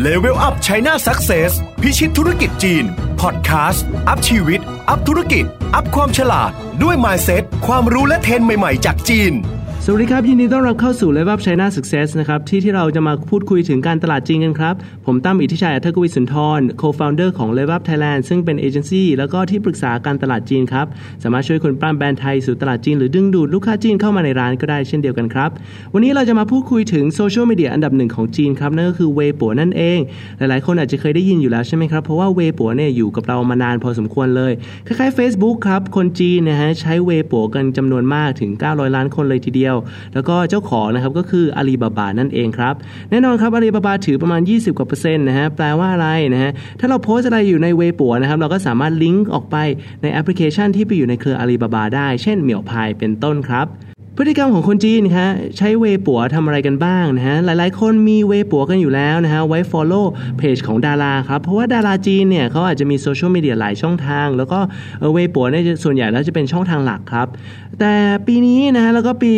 Level Up China Success พิชิตธุรกิจจีน พอดแคสต์ อัพชีวิต อัพธุรกิจ อัพความฉลาด ด้วย Mindset ความรู้และเทรนด์ใหม่ ๆ จากจีน สวัสดีครับ ยินดีต้อนรับเข้าสู่ Level Up China Success นะครับ ที่ที่เราจะมาพูดคุยถึงการตลาดจีนกันครับ ผมตั้มอิทธิชัยอัธกวิสุนทร Co-founder ของ Level Up Thailand ซึ่งเป็นเอเจนซี่แล้วก็ที่ปรึกษาการตลาดจีนครับ สามารถช่วยคนปล้นแบรนด์ไทยสู่ตลาดจีนหรือดึงดูดลูกค้าจีนเข้ามาในร้านก็ได้เช่นเดียวกันครับ วันนี้เราจะมาพูดคุยถึงโซเชียลมีเดียอันดับหนึ่งของจีนครับ นั่นก็คือเวปัวนั่นเอง หลายๆ คนอาจจะเคยได้ยินอยู่แล้วใช่ไหมครับเพราะว่าเวปัวเนี่ยอยู่กับเรามานานพอสมควรเลยคล้ายๆ Facebook ครับคนจีนนะฮะใช้เวปัวกันจำนวนมากถึง 900 ล้านคนเลยทีเดียวแล้วก็เจ้าของนะครับก็คืออาลีบาบานั่นเองครับแน่นอนครับอาลีบาบาถือประมาณ 20กว่าเปอร์เซ็นต์นะฮะแปลว่าอะไรนะฮะถ้าเราโพสต์อะไรอยู่ในเวปัวนะครับเราก็สามารถลิงก์ออกไปในแอปพลิเคชันที่ไปอยู่ในเครืออาลีบาบาได้ เช่นเหมี่ยวพายเป็นต้นครับพฤติกรรมของคนจีนคะใช้เวปัวทำอะไรกันบ้างนะฮะหลายๆ คนมีเวปัวกันอยู่แล้วนะฮะไว้ follow เพจของดาราครับเพราะว่าดาราจีนเนี่ยเขาอาจจะมีโซเชียลมีเดียหลายช่องทาง แล้วก็เวปัวเนี่ยส่วนใหญ่แล้วจะเป็นช่องทางหลักครับ แต่ปีนี้นะฮะแล้วก็ปี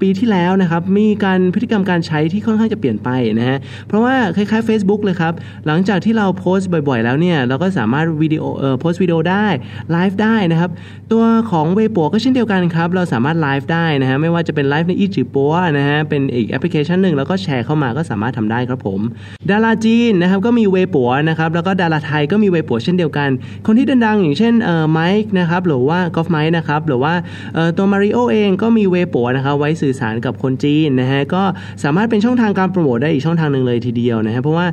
ปีที่แล้วนะครับมีการพฤติกรรมการใช้ที่ค่อนข้างจะเปลี่ยนไปนะฮะเพราะว่าคล้ายๆ Facebook เลยครับ หลังจากที่เราโพสต์บ่อยๆ แล้วเนี่ยเราก็สามารถวิดีโอเอ่อโพสต์วิดีโอได้ไลฟ์ได้นะครับ ตัวของเวปัวก็เช่นเดียวกันครับ เราสามารถไลฟ์ได้นะฮะไม่ว่าจะเป็นไลฟ์ในอีจิปัวนะฮะเป็นอีกแอปพลิเคชันหนึ่งแล้วก็แชร์เข้ามาก็สามารถทำได้ครับผม ดาราจีนนะครับก็มีเวปัวนะครับแล้วก็ดาราไทยก็มีเวปัวเช่นเดียวกัน คนที่ดังๆอย่างเช่นเอ่อไมค์นะครับหรือว่ากอล์ฟไมค์นะครับหรือว่าเอ่อตัวมาริโอเองก็มีเวปัวนะครับไว้สื่อสารกับคนจีนนะฮะก็สามารถเป็นช่องทางการโปรโมทได้อีกช่องทางหนึ่งเลยทีเดียวนะฮะเพราะว่า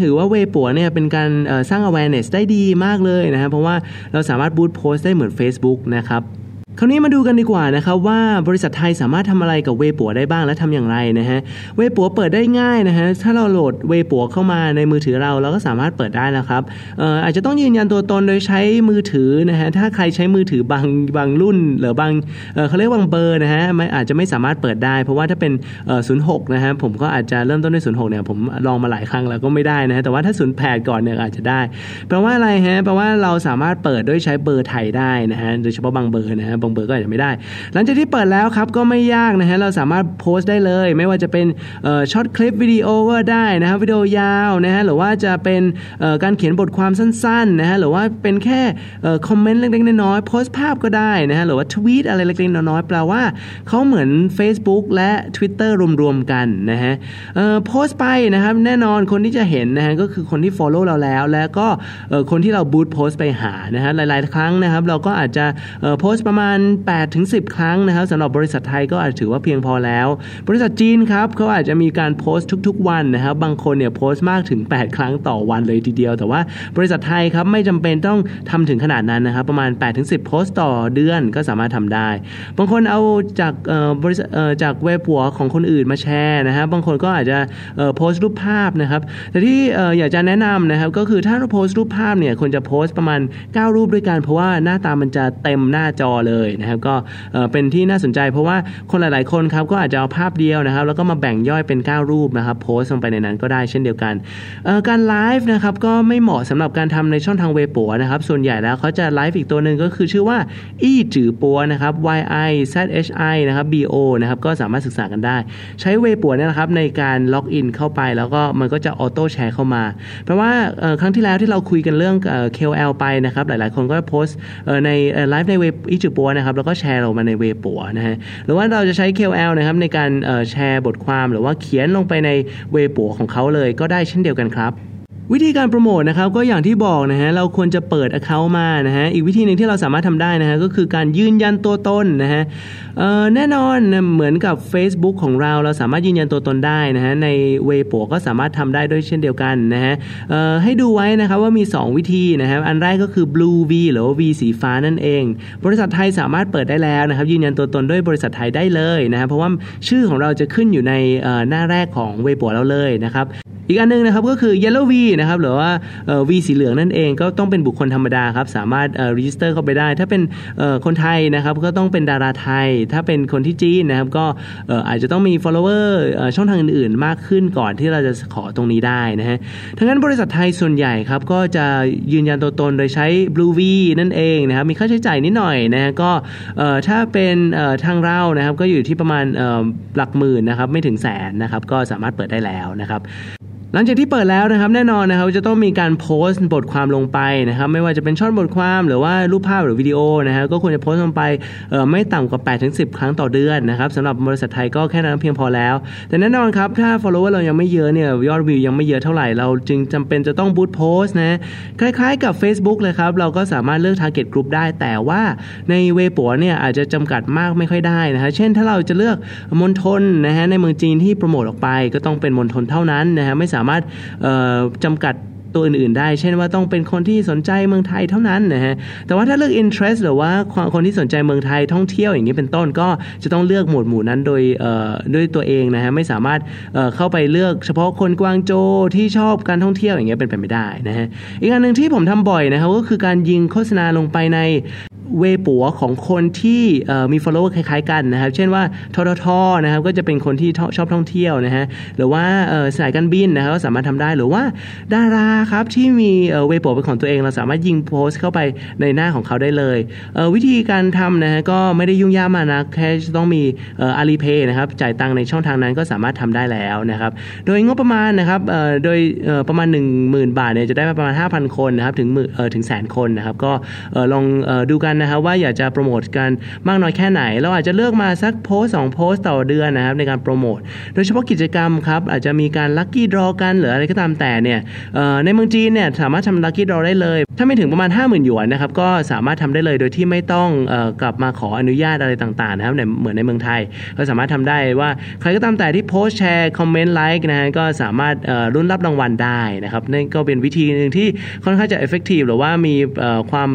ถือว่าเวปัวเนี่ยเป็นการสร้าง awareness ได้ดีมากเลยนะฮะเพราะว่าเราสามารถบูตโพสต์ได้เหมือน Facebook นะครับ คราวนี้มาดูกันดีกว่านะครับว่าบริษัทไทยสามารถทำอะไรกับเวปัวได้บ้างและทำอย่างไรนะฮะเวปัวเปิดได้ง่ายนะฮะถ้าเราโหลดเวปัวเข้ามาในมือถือเราเราก็สามารถเปิดได้นะครับเอ่ออาจจะต้องยืนยันตัวตนโดยใช้มือถือนะฮะถ้าใครใช้มือถือบางบางรุ่นหรือบางเออเขาเรียกว่าบางเบอร์นะฮะไม่อาจจะไม่สามารถเปิดได้ เพราะว่าถ้าเป็นเอ่อ06นะฮะผมก็อาจจะเริ่มต้นด้วย06เนี่ยผมลองมาหลายครั้งแล้วก็ไม่ได้นะฮะแต่ว่าถ้า08ก่อนเนี่ยอาจจะได้แปลว่าอะไรฮะแปลว่าเราสามารถเปิดด้วยใช้เบอร์ไทยได้นะฮะโดยเฉพาะบางเบอร์นะฮะบางเบอร์ก็อาจจะไม่ได้ หลังจากที่เปิดแล้วครับก็ไม่ยากนะฮะเราสามารถโพสต์ได้เลย ไม่ว่าจะเป็น short คลิปวิดีโอก็ได้นะฮะวิดีโอยาวนะฮะหรือว่าจะเป็นการเขียนบทความสั้นๆนะฮะหรือว่าเป็นแค่คอมเมนต์เล็กๆน้อยๆโพสต์ภาพก็ได้นะฮะหรือว่าทวีตอะไรเล็กๆน้อยๆแปลว่าเขาเหมือน Facebook และ Twitter รวมๆกันนะฮะโพสต์ไปนะครับแน่นอนคนที่จะเห็นนะฮะก็คือคนที่ follow เราแล้ว แล้วก็คนที่เราบูตโพสต์ไปหานะฮะหลายๆ ครั้งนะครับ เราก็อาจจะโพสต์ประมาณณ8ถึง10 ครั้งนะครับสำหรับบริษัทไทยก็อาจถือว่าเพียงพอแล้ว บริษัทจีนครับเขาอาจจะมีการโพสต์ทุก ๆ วันนะครับบางคนเนี่ยโพสต์มากถึง 8 ครั้งต่อวันเลยทีเดียว แต่ว่าบริษัทไทยครับไม่จำเป็นต้องทำถึงขนาดนั้นนะครับประมาณ 8-10 โพสต์ต่อเดือนก็สามารถทำได้ บางคนเอาจากบริษัทจากเว็บหัวของคนอื่นมาแชร์นะฮะบางคนก็อาจจะโพสต์รูปภาพนะครับแต่ที่เอ่ออยากจะแนะนำนะครับก็คือถ้าเราโพสต์รูปภาพเนี่ยควรจะโพสต์ประมาณ 9 รูปด้วยกันเพราะว่าหน้าตามันจะเต็มหน้าจอเลยนะครับก็เป็นที่น่าสนใจ เพราะว่าคนหลาย ๆ คนครับก็อาจจะเอาภาพเดียวนะครับ แล้วก็มาแบ่งย่อยเป็น 9 รูปนะครับโพสต์ลงไปในนั้นก็ได้เช่นเดียวกันการไลฟ์นะครับก็ไม่เหมาะสำหรับการทำในช่องทางเวปัวนะครับส่วนใหญ่แล้วเขาจะไลฟ์อีกตัวหนึ่งก็คือชื่อว่าอีจือปัวนะครับ y i z h i นะครับ b o นะครับก็สามารถศึกษากันได้ ใช้เวปัวเนี่ยนะครับในการล็อกอินเข้าไปแล้วก็มันก็จะ auto แชร์เข้ามาเพราะว่าครั้งที่แล้วที่เราคุยกันเรื่อง KOL ไปนะครับหลาย ๆ คนก็โพสต์ในไลฟ์ในเวอีจือปัวนะครับแล้วก็แชร์ลงมาในเวปัวนะฮะหรือว่าเราจะใช้ KOL นะครับในการแชร์บทความหรือว่าเขียนลงไปในเวปัวของเขาเลยก็ได้เช่นเดียวกันครับ วิธีการโปรโมทนะครับก็อย่างที่บอกนะฮะเราควรจะเปิด Account มานะฮะอีกวิธีหนึ่งที่เราสามารถทำได้นะฮะก็คือการยืนยันตัวตนนะฮะแน่นอนเหมือนกับ Facebook ของเราเราสามารถยืนยันตัวตนได้นะฮะในเวปัวก็สามารถทำได้ด้วยเช่นเดียวกันนะฮะให้ดูไว้นะครับว่ามี 2 วิธีนะฮะอันแรกก็คือ Blue V หรือว่า V สีฟ้านั่นเอง บริษัทไทยสามารถเปิดได้แล้วนะครับยืนยันตัวตนด้วยบริษัทไทยได้เลยนะฮะเพราะว่าชื่อของเราจะขึ้นอยู่ในหน้าแรกของเวปัวเราเลยนะครับอีกอันหนึงนะครับก็คือ Yellow V นะครับหรือว่าเอ่อ V สีเหลืองนั่นเองก็ต้องเป็นบุคคลธรรมดาครับสามารถเอ่อ register เข้าไปได้ ถ้าเป็นคนไทยนะครับก็ต้องเป็นดาราไทย ถ้าเป็นคนที่จีนนะครับก็อาจจะต้องมี follower ช่องทางอื่นๆ มากขึ้นก่อนที่เราจะขอตรงนี้ได้นะฮะทั้งนั้นบริษัทไทยส่วนใหญ่ครับก็จะยืนยันตัวตนโดยใช้ Blue V นั่นเองนะครับมีค่าใช้จ่ายนิดหน่อยนะฮะก็ถ้าเป็นทางเรานะครับก็อยู่ที่ประมาณหลักหมื่นนะครับไม่ถึงแสนนะครับก็สามารถเปิดได้แล้วนะครับ หลังจากที่เปิดแล้วนะครับแน่นอนนะครับจะต้องมีการโพสต์บทความลงไปนะครับไม่ว่าจะเป็นช่อนบทความหรือว่ารูปภาพหรือวิดีโอนะฮะก็ควรจะโพสต์ลงไปไม่ต่ำกว่า8ถึง10 ครั้งต่อเดือนนะครับสำหรับบริษัทไทยก็แค่นั้นเพียงพอแล้ว แต่แน่นอนครับถ้า follower เรายังไม่เยอะเนี่ยยอดวิวยังไม่เยอะเท่าไหร่เราจึงจำเป็นจะต้องบูตโพสต์นะคล้ายๆกับ Facebook เลยครับเราก็สามารถเลือก target group ได้ แต่ว่าในเวปัวเนี่ยอาจจะจำกัดมากไม่ค่อยได้นะฮะเช่นถ้าเราจะเลือกมณฑลนะฮะในเมืองจีนที่โปรโมทออกไป ก็ต้องเป็นมณฑลเท่านั้นนะฮะไม่สาามารถจำกัดตัวอื่นๆได้ เช่นว่าต้องเป็นคนที่สนใจเมืองไทยเท่านั้นนะฮะ แต่ว่าถ้าเลือก interest หรือว่าคนที่สนใจเมืองไทยท่องเที่ยวอย่างนี้เป็นต้นก็จะต้องเลือกหมวดหมู่นั้นโดยด้วยตัวเองนะฮะ ไม่สามารถเข้าไปเลือกเฉพาะคนกวางโจที่ชอบการท่องเที่ยวอย่างเงี้ยเป็นไปไม่ได้นะฮะ อีกอันหนึ่งที่ผมทำบ่อยนะครับก็คือการยิงโฆษณาลงไปใน เวปัวของคนที่มี follower คล้ายๆกันนะครับ เช่นว่าทททนะครับก็จะเป็นคนที่ชอบท่องเที่ยวนะฮะหรือว่าสายการบินนะครับก็สามารถทำได้หรือว่าดาราครับที่มีเวปัวเป็นของตัวเอง เราสามารถยิงโพสต์เข้าไปในหน้าของเขาได้เลยวิธีการทำนะฮะก็ไม่ได้ยุ่งยากมากนะแค่ต้องมีอาลีเพย์นะครับจ่ายตังในช่องทางนั้นก็สามารถทำได้แล้วนะครับโดยงบประมาณนะครับโดยประมาณ 1 0,000 บาทเนี่ยจะได้ประมาณ 5,000 คนนะครับถึงถึงแสนคนนะครับก็ลองดูกันนะครับว่าอยากจะโปรโมทกันมากน้อยแค่ไหน เราอาจจะเลือกมาสักโพสสองโพสต่อเดือนนะครับในการโปรโมทโดยเฉพาะกิจกรรมครับอาจจะมีการ lucky draw กันหรืออะไรก็ตามแต่เนี่ยในเมืองจีนเนี่ยสามารถทำ lucky draw ได้เลย ถ้าไม่ถึงประมาณ 5 0,000หยวนนะครับก็สามารถทำได้เลยโดยที่ไม่ต้องกลับมาขออนุญาตอะไรต่างๆนะครับเหมือนในเมืองไทย ก็สามารถทำได้ว่าใครก็ตามแต่ที่โพสแชร์คอมเมนต์ไลค์นะฮะก็สามารถลุ้นรับรางวัลได้นะครับนั่นก็เป็นวิธีหนึ่งที่ค่อนข้างจะ effective หรือว่ามีความ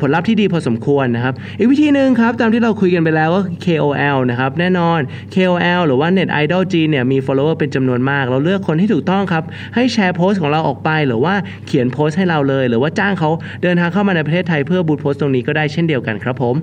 ผลลัพธ์ที่ดีพอสมควรนะครับ อีกวิธีหนึ่งครับตามที่เราคุยกันไปแล้วก็ KOL นะครับแน่นอน KOL หรือว่า Net Idol จีนเนี่ยมี follower เป็นจำนวนมาก เราเลือกคนที่ถูกต้องครับ ให้แชร์โพสต์ของเราออกไป หรือว่าเขียนโพสต์ให้เราเลย หรือว่าจ้างเขาเดินทางเข้ามาในประเทศไทยเพื่อบูตโพสต์ตรงนี้ก็ได้เช่นเดียวกันครับผม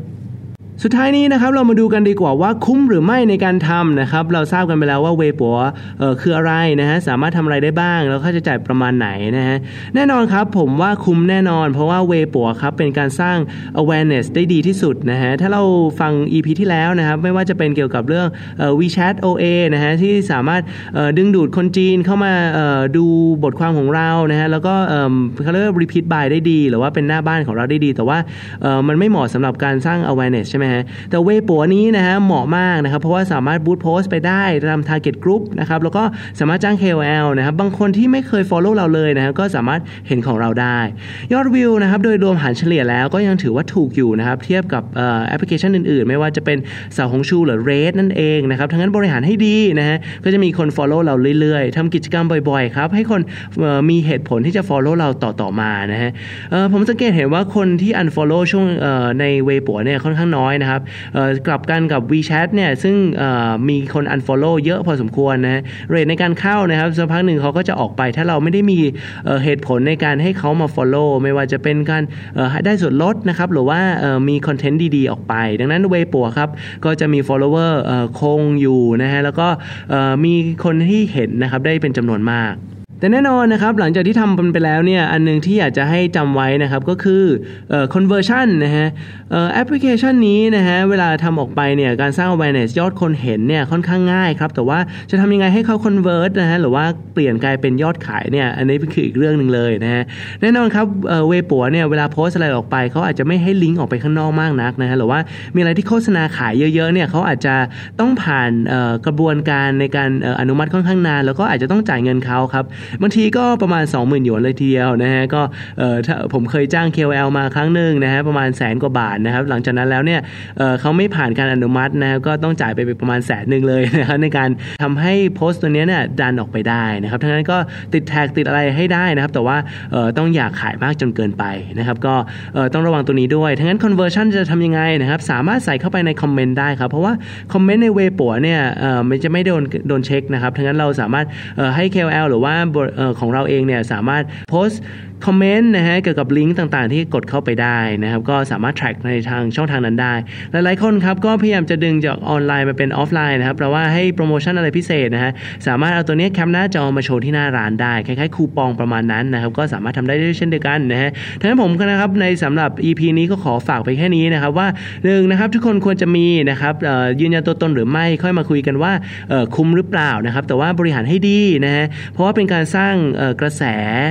สุดท้ายนี้นะครับเรามาดูกันดีกว่าว่าคุ้มหรือไม่ในการทำนะครับเราทราบกันไปแล้วว่าเวปัวเออคืออะไรนะฮะสามารถทำอะไรได้บ้าง แล้วค่าใช้จ่ายประมาณไหนนะฮะแน่นอนครับผมว่าคุ้มแน่นอน เพราะว่าเวปัวครับเป็นการสร้าง awareness ได้ดีที่สุดนะฮะถ้าเราฟัง EP ที่แล้วนะครับไม่ว่าจะเป็นเกี่ยวกับเรื่องเออ WeChat OA นะฮะที่สามารถเออดึงดูดคนจีนเข้ามาเออดูบทความของเรานะฮะแล้วก็เออเขาเรียกว่า repeat buy ได้ดี หรือว่าเป็นหน้าบ้านของเราได้ดี แต่ว่าเออมันไม่เหมาะสำหรับการสร้าง awareness ใช่ไหมฮะแต่เวปัวนี้นะฮะเหมาะมากนะครับเพราะว่าสามารถบูตโพสต์ไปได้ตาม target group นะครับแล้วก็สามารถจ้าง KOL นะครับบางคนที่ไม่เคย follow เราเลยนะฮะก็สามารถเห็นของเราได้ ยอดวิวนะครับโดยรวมหารเฉลี่ยแล้วก็ยังถือว่าถูกอยู่นะครับเทียบกับแอปพลิเคชันอื่นๆ ไม่ว่าจะเป็นสาวหงชูหรือเรดนั่นเองนะครับทั้งนั้นบริหารให้ดีนะฮะก็จะมีคน follow เราเรื่อยๆทำกิจกรรมบ่อยๆครับให้คนมีเหตุผลที่จะ follow เราต่อๆมานะฮะผมสังเกตเห็นว่าคนที่ unfollow ช่วงในเวปัวเนี่ยค่อนข้างน้อยนะครับกลับกันกับ WeChat เนี่ยซึ่งมีคน unfollow เยอะพอสมควรนะเรทในการเข้านะครับสักพักหนึ่งเขาก็จะออกไป ถ้าเราไม่ได้มีเหตุผลในการให้เขามา follow ไม่ว่าจะเป็นการได้ส่วนลดนะครับหรือว่ามีคอนเทนต์ดีๆ ออกไป ดังนั้นเวปัวครับก็จะมี follower คงอยู่นะฮะแล้วก็มีคนที่เห็นนะครับได้เป็นจำนวนมาก แต่แน่นอนนะครับหลังจากที่ทำมันไปแล้วเนี่ยอันนึงที่อยากจะให้จำไว้นะครับก็คือ conversion นะฮะแอปพลิเคชันนี้นะฮะเวลาทำออกไปเนี่ยการสร้าง awareness ยอดคนเห็นเนี่ยค่อนข้างง่ายครับ แต่ว่าจะทำยังไงให้เขา convert นะฮะหรือว่าเปลี่ยนกลายเป็นยอดขายเนี่ยอันนี้คืออีกเรื่องหนึ่งเลยนะฮะแน่นอนครับเวปัวเนี่ยเวลาโพสอะไรออกไปเขาอาจจะไม่ให้ลิงก์ออกไปข้างนอกมากนักนะฮะหรือว่ามีอะไรที่โฆษณาขายเยอะๆเนี่ยเขาอาจจะต้องผ่านกระบวนการในการอนุมัติค่อนข้างนาน แล้วก็อาจจะต้องจ่ายเงินเขาครับบางทีก็ประมาณ 20,000หยวนเลยทีเดียวนะฮะก็เออถ้าผมเคยจ้าง KOL มาครั้งหนึ่งนะฮะประมาณแสนกว่าบาทนะครับหลังจากนั้นแล้วเนี่ยเออเขาไม่ผ่านการอนุมัตินะก็ต้องจ่ายไปประมาณแสนหนึ่งเลยนะครับในการทำให้โพสต์ตัวนี้เนี่ยดันออกไปได้นะครับทั้งนั้นก็ติดแท็กติดอะไรให้ได้นะครับ แต่ว่าเออต้องอยากขายมากจนเกินไปนะครับก็เออต้องระวังตัวนี้ด้วยทั้งนั้น conversion จะทำยังไงนะครับสามารถใส่เข้าไปในคอมเมนต์ได้ครับเพราะว่าคอมเมนต์ในเวปัวเนี่ยเออมันจะไม่โดนโดนเช็คนะครับทั้งนั้นเราสามารถเออให้ KOL หรือว่าเอ่อของเราเองเนี่ยสามารถโพสต์ คอมเมนต์นะฮะเกี่ยวกับลิงก์ต่างๆ ที่กดเข้าไปได้นะครับ ก็สามารถ track ในทางช่องทางนั้นได้ หลายๆคนครับก็พยายามจะดึงจากออนไลน์มาเป็นออฟไลน์นะครับแปลว่าให้โปรโมชั่นอะไรพิเศษนะฮะสามารถเอาตัวนี้แคปหน้าจอมาโชว์ที่หน้าร้านได้คล้ายๆคูปองประมาณนั้นนะครับ ก็สามารถทำได้ด้วยเช่นเดียวกันนะฮะทั้งนั้นผมนะครับในสำหรับ EP นี้ก็ขอฝากไปแค่นี้นะครับว่าหนึ่งนะครับทุกคนควรจะมีนะครับยืนยันตัวตนหรือไม่ค่อยมาคุยกันว่าคุ้มหรือเปล่านะครับแต่ว่าบริหารให้ดีนะฮะเพราะว่าเป็นการสร้างกระแส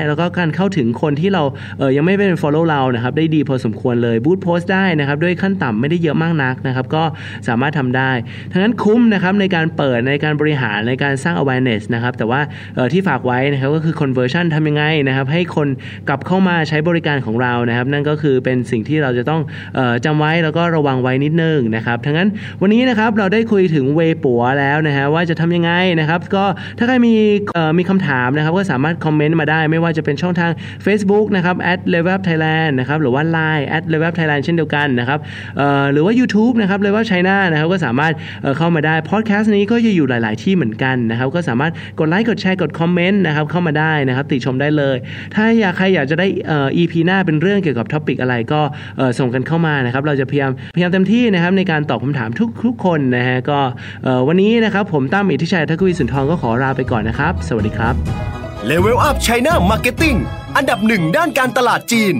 แล้วก็การเข้าถึงคนที่เราเยังไม่เป็น follow เรานะครับได้ดีพอสมควรเลยบูตโพสต์ได้นะครับด้วยขั้นต่ำไม่ได้เยอะมากนักนะครับก็สามารถทำได้ทั้งนั้นคุ้มนะครับในการเปิดในการบริหารในการสร้าง awareness นะครับแต่ว่าที่ฝากไว้นะครับก็คือ conversion ทำยังไงนะครับให้คนกลับเข้ามาใช้บริการของเรานะครับนั่นก็คือเป็นสิ่งที่เราจะต้องออจำไว้แล้วก็ระวังไว้นิดนึงนะครับทั้งนั้นวันนี้นะครับเราได้คุยถึงเวปัวแล้วนะฮะว่าจะทำยังไงนะครับก็ถ้าใครมีมีคำถามนะครับก็สามารถคอมเมนต์มาได้ ไม่ว่าจะเป็นช่องทาง Facebook นะครับ at level thailand นะครับหรือว่า Line at level thailand เช่นเดียวกันนะครับหรือว่า YouTube นะครับ level china นะครับก็สามารถเข้ามาได้พอดแคสต์นี้ก็จะอยู่หลาย ๆ ที่เหมือนกันนะครับก็สามารถกดไลค์กดแชร์กดคอมเมนต์นะครับเข้ามาได้นะครับติชมได้เลย ถ้าอยากใครอยากจะได้ EP หน้าเป็นเรื่องเกี่ยวกับท็อปิกอะไรก็ส่งกันเข้ามานะครับเราจะพยายามพยายามเต็มที่นะครับในการตอบคำถามทุกทุกคนนะฮะก็วันนี้นะครับผมตั้มอิทธิชัยทักวีสุนทรก็ขอลาไปก่อนนะครับ สวัสดีครับ Level Up China Marketing อันดับหนึ่งด้านการตลาดจีน